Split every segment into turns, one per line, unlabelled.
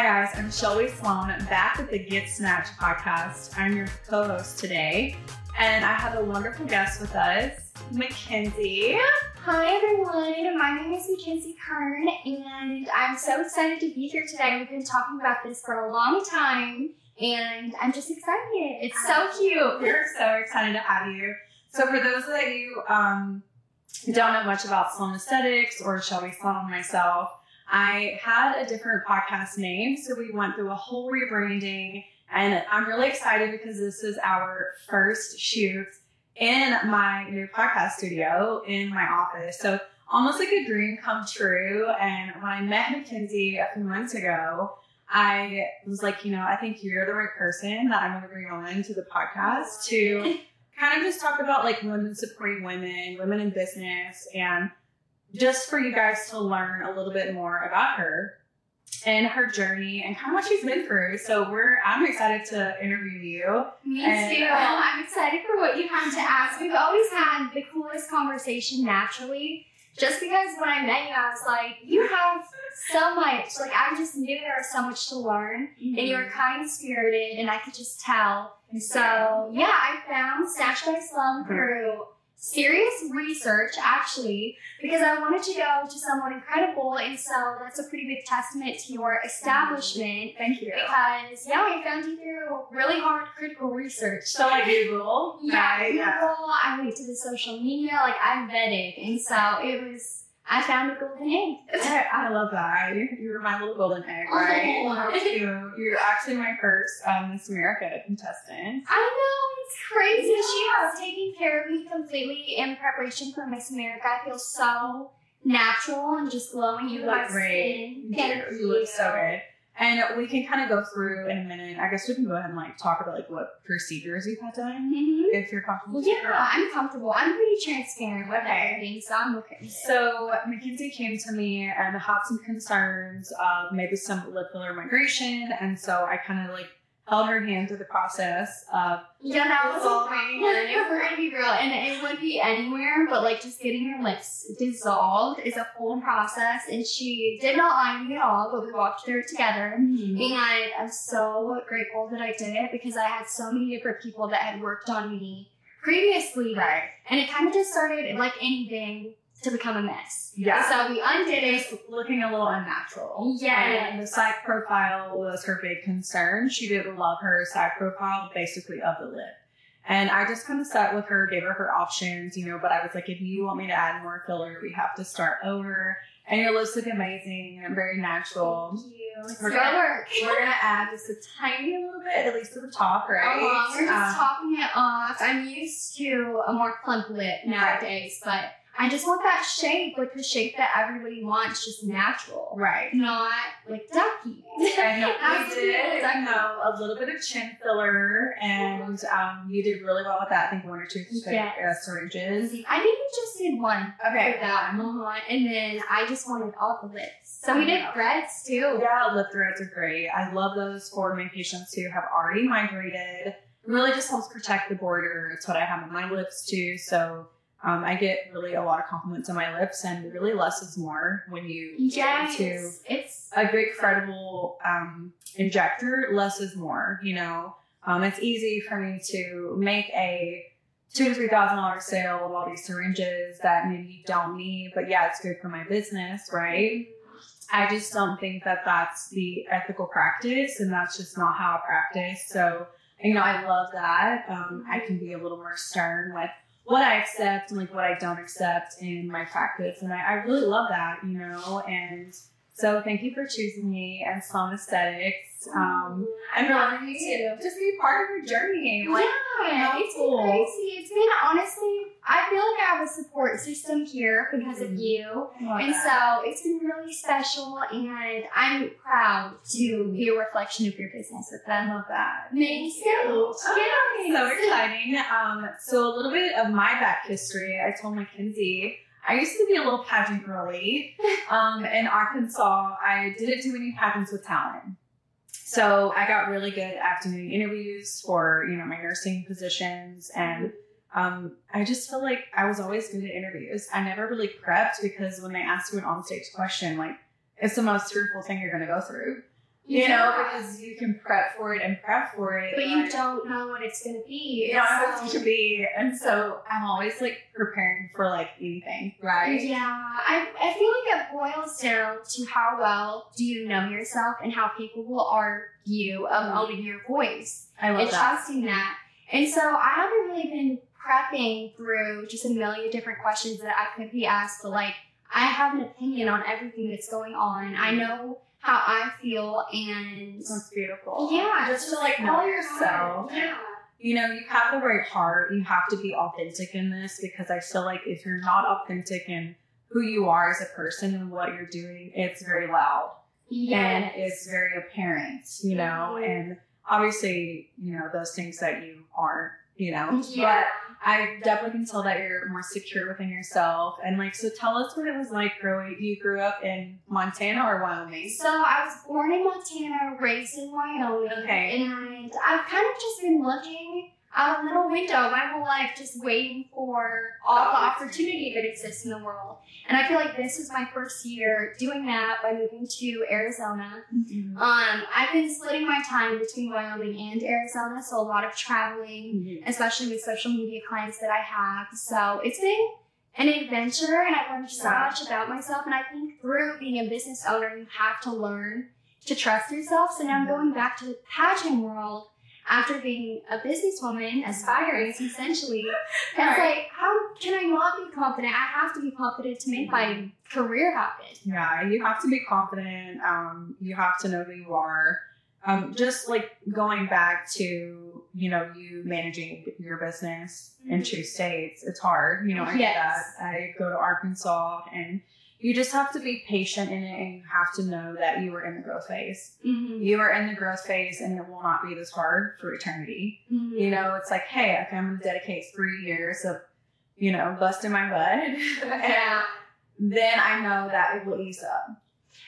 Hi, guys. I'm Shelby Sloan, back with the Get Snatched podcast. I'm your co host today, and I have a wonderful guest with us, Mackenzie.
Hi everyone, my name is Mackenzie Kern, and I'm so excited to be here today. We've been talking about this for a long time, and I'm just excited. It's so cute.
We're so excited to have you. So, for those of you um, don't know much about Sloan Aesthetics or Shelby Sloan myself, I had a different podcast name, so we went through a whole rebranding, and I'm really excited because this is our first shoot in my new podcast studio in my office. So almost like a dream come true. And when I met Mackenzie a few months ago, I was like, you know, I think you're the right person that I'm going to bring on to the podcast to kind of just talk about like women supporting women, women in business, and just for you guys to learn a little bit more about her and her journey and kind of what she's been through. So we're I'm excited to interview you.
Me
And-
too. Uh, I'm excited for what you have to ask. We've always had the coolest conversation naturally. Just because when I met you, I was like, you have so much. Like, I just knew there was so much to learn. And you were mm-hmm. kind spirited, and I could just tell. So, yeah, I found Snatched by Sloan mm-hmm. through serious research, actually, because I wanted to go to someone incredible. And so that's a pretty big testament to your establishment.
Thank you.
Because, yeah, I found you through really hard critical research.
So like Google,
Yeah,
right?
Google, I went to the social media, like I vetted. And so it was, I found a golden egg.
I, I love that. You, you were my little golden egg, right?
Oh.
You're actually my first um, Miss America contestant.
I know, it's crazy. She has taken care of me completely in preparation for Miss America. I feel so natural and just glowing.
You look great.
skin.
You, you look so good. And we can kind of go through in a minute. I guess we can go ahead and like talk about like what procedures you've had done,
Mhm.
if you're comfortable.
Yeah, I'm comfortable. I'm pretty transparent with
Okay.
everything, so I'm okay.
So Mackenzie came to me and had some concerns of maybe some lip filler migration, and so I kind of like held her hand through the process of
Yeah, that was
Dissolving.
awkward. If we're gonna be real, and it would be anywhere, but like just getting your lips dissolved is a whole process. And she did not lie to me at all, but we walked through it together. Mm-hmm. And I'm so grateful that I did it because I had so many different people that had worked on me previously.
right.
And it kind of just started like anything to become a mess.
Yeah.
So we undid it.
Looking a little unnatural.
Yeah.
And the side profile was her big concern. She didn't love her side profile, basically, of the lip. And I just kind of sat with her, gave her her options, you know, but I was like, if you want me to add more filler, we have to start over. And your lips look amazing and very natural.
Thank you.
We're
gonna work.
We're gonna add just a tiny little bit, at least to the top, right?
Uh-huh, we're just
Um,
topping it off. I'm used to a more plump lip nowadays, but I just want that shape, like the shape that everybody wants, just natural,
right.
not like ducky.
And we did, know, a little bit of chin filler, and um, you did really well with that. I think one or two
Yes.
uh, syringes.
I think we just did one
Okay,
for that, uh-huh. and then I just wanted all the lips. So we did threads too.
Yeah, lip threads are great. I love those for my patients who have already migrated. It really just helps protect the border. It's what I have on my lips too. So um, I get really a lot of compliments on my lips, and really less is more when you
Yes,
get into
it's
a big credible um, injector. Less is more. You know, um, it's easy for me to make a two to three thousand dollar sale of all these syringes that maybe you don't need, but yeah, it's good for my business, right? I just don't think that that's the ethical practice, and that's just not how I practice. So, you know, I love that. Um, I can be a little more stern with what I accept and like what I don't accept in my practice, and I, I really love that, you know. And so, thank you for choosing me and Sloan Aesthetics. Um, I'm really
you too.
just be part of your journey. Like,
yeah, it's been crazy. It's been honestly, I feel like I have a support system here because of
Mhm.
you.
Love
And
that.
so it's been really special, and I'm proud to be a reflection of your business with
I
them.
love that.
Thank you.
Oh,
Yes.
So exciting. Um, so a little bit of my back history. I told Mackenzie I used to be a little pageant girly. Um, in Arkansas, I didn't do any pageants with talent. So I got really good at doing interviews for, you know, my nursing positions and um, I just feel like I was always good at interviews. I never really prepped because when they ask you an onstage question, like it's the most fearful thing you're going to go through. You know, because you can prep for it and prep for it.
But you don't know what it's gonna be.
you don't know what it's going to be. And so I'm always like preparing for like anything, right?
Yeah, I, I feel like it boils down to how well do you know yourself and how capable are you of
Mhm.
owning your voice
I love
and
that.
trusting that. And so I haven't really been prepping through just a million different questions that I could be asked, but like I have an opinion on everything that's going on. I know how I feel and
That's beautiful.
yeah,
Just to like know yourself.
Yeah.
You know, you have the right heart. You have to be authentic in this because I feel like if you're not authentic in who you are as a person and what you're doing, it's very loud. and it's very apparent, you know,
Mhm.
and obviously, you know, those things that you aren't, you know.
yeah.
But I definitely can tell that you're more secure within yourself. And like, so tell us what it was like growing. You grew up in Montana or Wyoming?
So I was born in Montana, raised in Wyoming,
Okay.
and I've kind of just been looking a little window my whole life, just waiting for all the opportunity that exists in the world. And I feel like this is my first year doing that by moving to Arizona.
Mm-hmm.
Um, I've been splitting my time between Wyoming and Arizona, so a lot of traveling, especially with social media clients that I have. So it's been an adventure and I've learned so much about myself. And I think through being a business owner, you have to learn to trust yourself. So now I'm going back to the pageant world after being a businesswoman, aspiring essentially. It's
Right.
like, how can I not be confident? I have to be confident to make my career happen.
Yeah, you have to be confident. Um, you have to know who you are. Um, just like going back to, you know, you managing your business in two states, it's hard. You know, I get
Yes.
that. I go to Arkansas and you just have to be patient in it and you have to know that you are in the growth phase.
Mm-hmm.
You are in the growth phase and it will not be this hard for eternity.
Mm-hmm.
You know, it's like, hey, okay, I'm going to dedicate three years of, you know, busting my butt.
Yeah.
and then I know that it will ease up.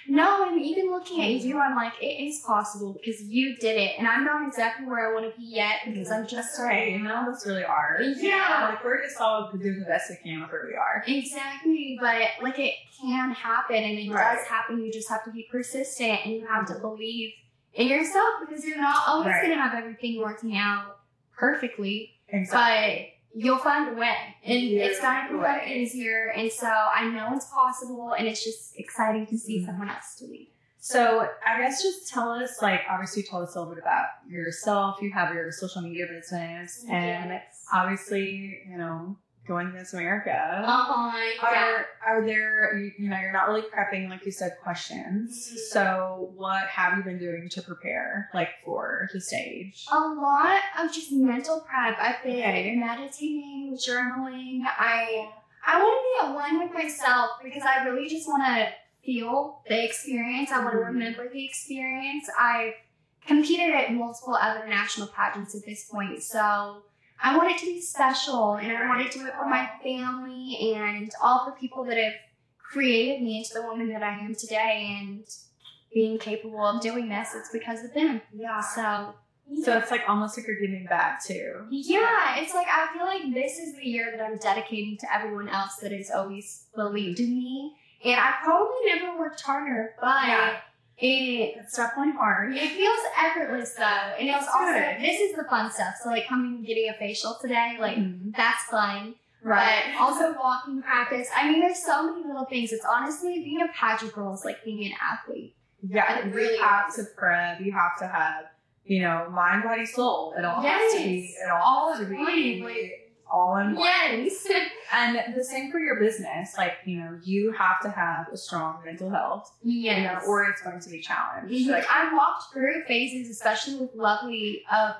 No, and even looking at you, I'm like, it is possible because you did it, and I'm not exactly where I want to be yet because I'm just
right. You know, that's really hard.
Yeah.
Like we're just all doing the best we can with where we are.
Exactly, but like it can happen, and it
Right.
does happen. You just have to be persistent, and you have to mm-hmm. believe in yourself because you're not always
Right.
going to have everything working out perfectly,
Exactly.
You'll find a way, and
Yeah,
it's going to become
way.
easier. And so I know it's possible, and it's just exciting to see
Mhm.
someone else do it.
So I guess just tell us, like, obviously you told us a little bit about yourself. You have your social media business, and obviously, you know, going to Miss America.
Uh-huh, yeah.
Are are there you, you know you're not really prepping like you said questions.
Mhm.
So what have you been doing to prepare like for the stage?
A lot of just mental prep. I've been
Okay.
meditating, journaling. I I want to be at one with myself because I really just want to feel the experience. I want to
Mhm.
remember the experience. I've competed at multiple other national pageants at this point, so I want it to be special, and I want to do it for my family and all the people that have created me into the woman that I am today, and being capable of doing this. It's because of them.
Yeah.
So.
So it's like almost like you're giving back too.
Yeah, it's like I feel like this is the year that I'm dedicating to everyone else that has always believed in me. And I probably never worked harder, but
Yeah.
It
It's definitely hard.
it feels effortless though. And it's also
good.
this is the fun stuff. So like coming and getting a facial today, like
Mhm.
that's fun.
right.
But also walking practice. I mean there's so many little things. It's honestly being a pageant girl is like being an athlete.
Yeah,
It
you
really
have
is.
to prep. You have to have, you know, mind, body, soul. It all has to be. It all,
All
has to be
like-
all in one.
Yes.
And the same for your business. Like, you know, you have to have a strong mental health, you know, or it's going to be challenged.
Mhm.
Like,
I walked through phases, especially with Lovely, of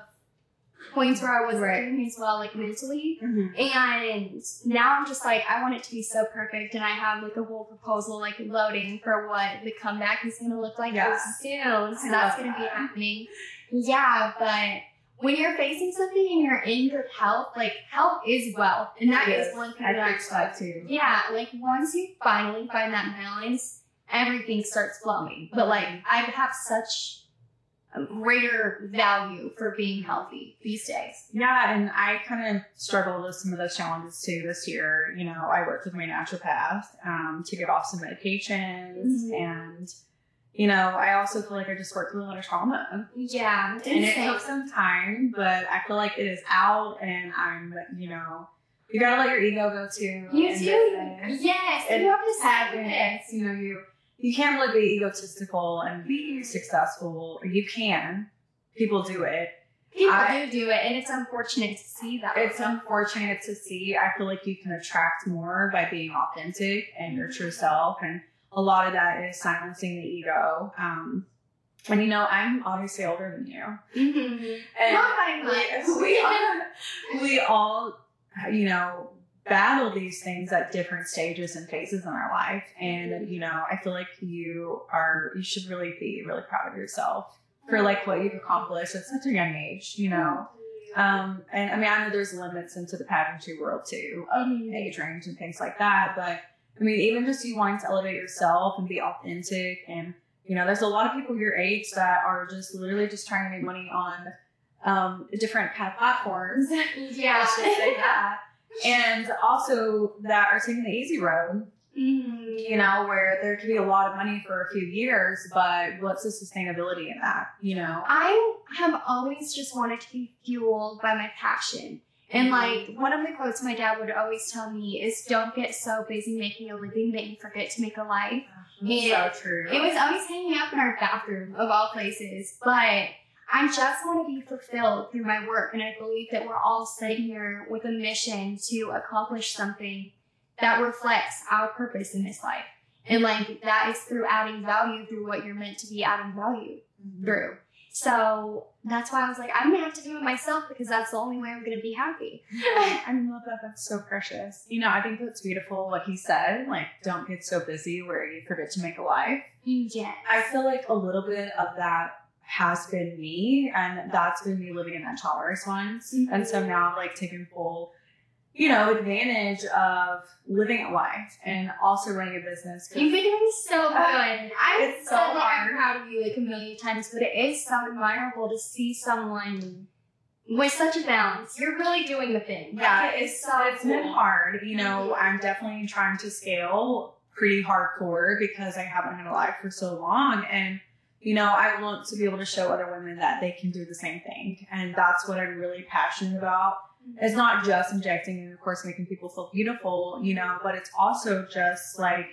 points where I was
Right.
doing as well, like mentally.
mhm.
And now I'm just like, I want it to be so perfect, and I have like a whole proposal like loading for what the comeback is gonna look like
Yeah.
soon. So
I
that's gonna be happening. Yeah, but when you're facing something and you're in good health, like health is wealth, and that is
Yes,
one thing
I
that
too.
yeah, like once you finally find that balance, everything starts flowing. But like I have such a greater value for being healthy these days.
Yeah, and I kind of struggled with some of those challenges too this year. You know, I worked with my naturopath um, to get off some medications,
Mhm.
and you know, I also feel like I just worked through a lot of trauma.
Yeah.
And it took some time, but I feel like it is out and I'm, you know, you gotta let your ego go too.
You do. Yes.
And
you have to
have
this.
You know, you you can't really be egotistical and be mm-hmm. successful. You can. People do it.
People
I-
do do it, and it's unfortunate to see that.
It's unfortunate to see. I feel like you can attract more by being authentic and your true mm-hmm. self. And a lot of that is silencing the ego. Um, and you know, I'm obviously older than you.
Mhm.
And
Not by much.
we, we all, we all, you know, battle these things at different stages and phases in our life. And, you know, I feel like you are, you should really be really proud of yourself for like what you've accomplished at such a young age, you know. Um, and I mean, I know there's limits into the pageantry world too, of
Mhm.
age range and things like that. But I mean, even just you wanting to elevate yourself and be authentic, and you know, there's a lot of people your age that are just literally just trying to make money on um, different kind of platforms.
Yeah.
That. And also that are taking the easy road,
Mhm.
you know, where there could be a lot of money for a few years, but what's the sustainability in that, you know?
I have always just wanted to be fueled by my passion. And like one of the quotes my dad would always tell me is don't get so busy making a living that you forget to make a life.
so true.
It was always hanging up in our bathroom of all places. But I just want to be fulfilled through my work. And I believe that we're all sitting here with a mission to accomplish something that reflects our purpose in this life. And like that is through adding value through what you're meant to be adding value mm-hmm. through. So that's why I was like, I'm gonna have to do it myself because that's the only way I'm gonna be happy.
I love that. That's so precious. You know, I think that's beautiful. What he said, like, don't get so busy where you forget to make a life.
Yeah.
I feel like a little bit of that has been me, and that's been me living in that child response.
Mhm.
And so now, like, taking full, you know, advantage of living a life and also running a business.
You've been doing so good. I've
It's so
that
hard.
I'm proud of you like a million times, but it is so admirable to see someone with such a balance. You're really doing the thing.
Yeah,
Like, it is so
it's been hard. You know,
Mhm.
I'm definitely trying to scale pretty hardcore because I haven't had a life for so long. And, you know, I want to be able to show other women that they can do the same thing. And that's what I'm really passionate about. Mm-hmm. It's not just injecting and, of course, making people feel beautiful, you know, but it's also just like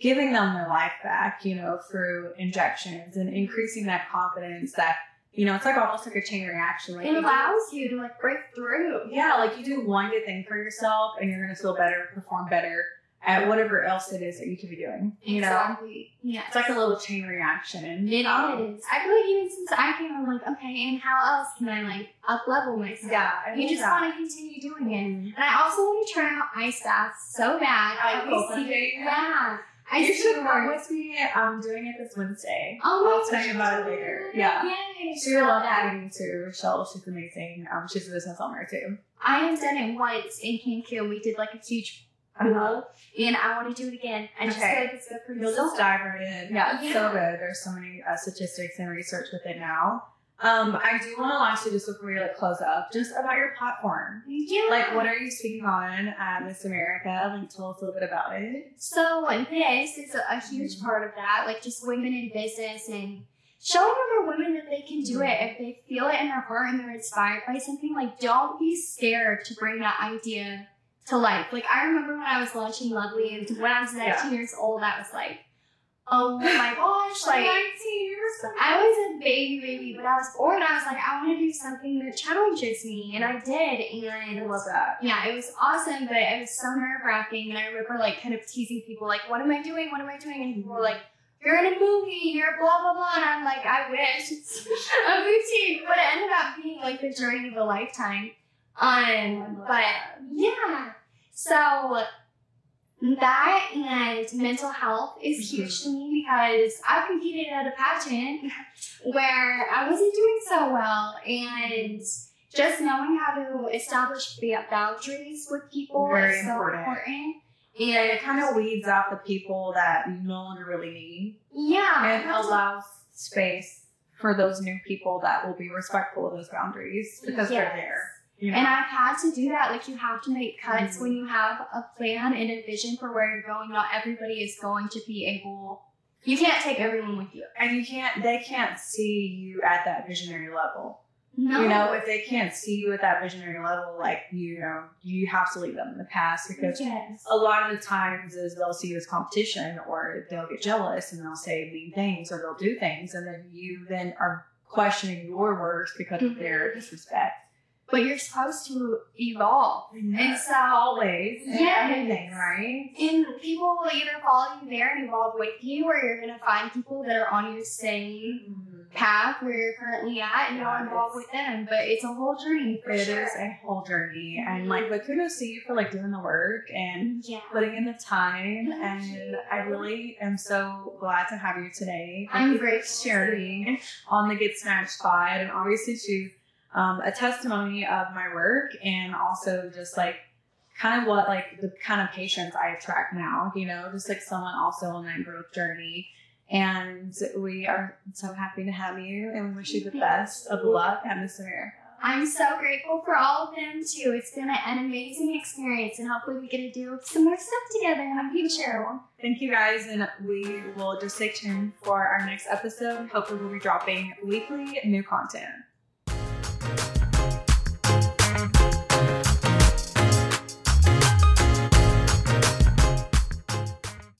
giving them their life back, you know, through injections and increasing that confidence that, you know, it's like almost like a chain reaction. Like
It allows you to like break through.
yeah, like you do one good thing for yourself and you're gonna feel better, perform better at whatever else it is that you could be doing. You know?
exactly. Yeah.
It's like a little chain reaction
It
um,
is. I feel like even since I came, I'm like, okay, and how else can I like up level myself?
Yeah, I
You just want to continue doing it. And I also want to try out ice baths so bad.
I hope.
Yeah. I
you should come with me. I'm doing it this Wednesday.
Oh my
I'll tell you about it later. Yeah.
Yay.
She would love having you too. Rochelle, she's amazing. Um, she's a business owner too.
I have done it once in Cancun. We did like a huge pool, and I want to do it again. I just
Okay.
feel like it's good for
You'll just dive right in. Yeah, it's so good. There's so many uh, statistics and research with it now. Um, I do want to ask you just before we like close up, just about your platform.
Yeah.
Like, what are you speaking on at Miss America? Like, tell us a little bit about it.
So this is a, a huge part of that, like just women in business and showing other women that they can do it if they feel it in their heart and they're inspired by something. Like, don't be scared to bring that idea to life. Like, I remember when I was launching Lovely and when I was 19 years old, I was like, oh my gosh, like.
19 years
I was a baby baby, but I was bored. I was like, I want to do something that challenges me, and I did.
I
And
love that.
yeah, it was awesome, but it was so nerve wracking. And I remember like kind of teasing people, like, "What am I doing? What am I doing?" And people were like, "You're in a movie. You're blah blah blah." And I'm like, "I wish it's a boutique," but it ended up being like the journey of a lifetime. Um, but yeah, so that and mental health is mm-hmm. huge to me because I competed at a pageant where I wasn't doing so well and just knowing how to establish boundaries with people
Very
is so
important.
important.
And it kind of weeds out the people that no longer really need
Yeah.
and allows space for those new people that will be respectful of those boundaries because they're there. Know?
And I've had to do that. Like you have to make cuts
Mhm.
when you have a plan and a vision for where you're going. Not everybody is going to be able You can't take everyone with you.
and you can't they can't see you at that visionary level.
No.
You know, if they can't see you at that visionary level, like you know, you have to leave them in the past because
yes.
a lot of the times is they'll see you as competition or they'll get jealous and they'll say mean things or they'll do things and then you then are questioning your words because of their disrespect.
But you're supposed to evolve. And so
always
Yes.
everything, right?
And people will either follow you there and evolve with you, or you're gonna find people that are on your same mm-hmm. path where you're currently at, and you'll
Yeah,
evolve with them. But it's a whole journey for
It
sure.
is a whole journey, and like, mm-hmm. but kudos to you for like doing the work and
Yeah.
putting in the time.
Thank
and
you.
I really am so glad to have you today. Thank
I'm grateful.
sharing on the Get Snatched pod, and obviously to um, a testimony of my work, and also just like kind of what like the kind of patients I attract now. You know, just like someone also on that growth journey. And we are so happy to have you, and we wish you the best of luck at Miss America.
I'm so grateful for all of them too. It's been an amazing experience, and hopefully we get to do some more stuff together in the future.
Thank you guys, and we will just stay tuned for our next episode. Hopefully, we'll be dropping weekly new content.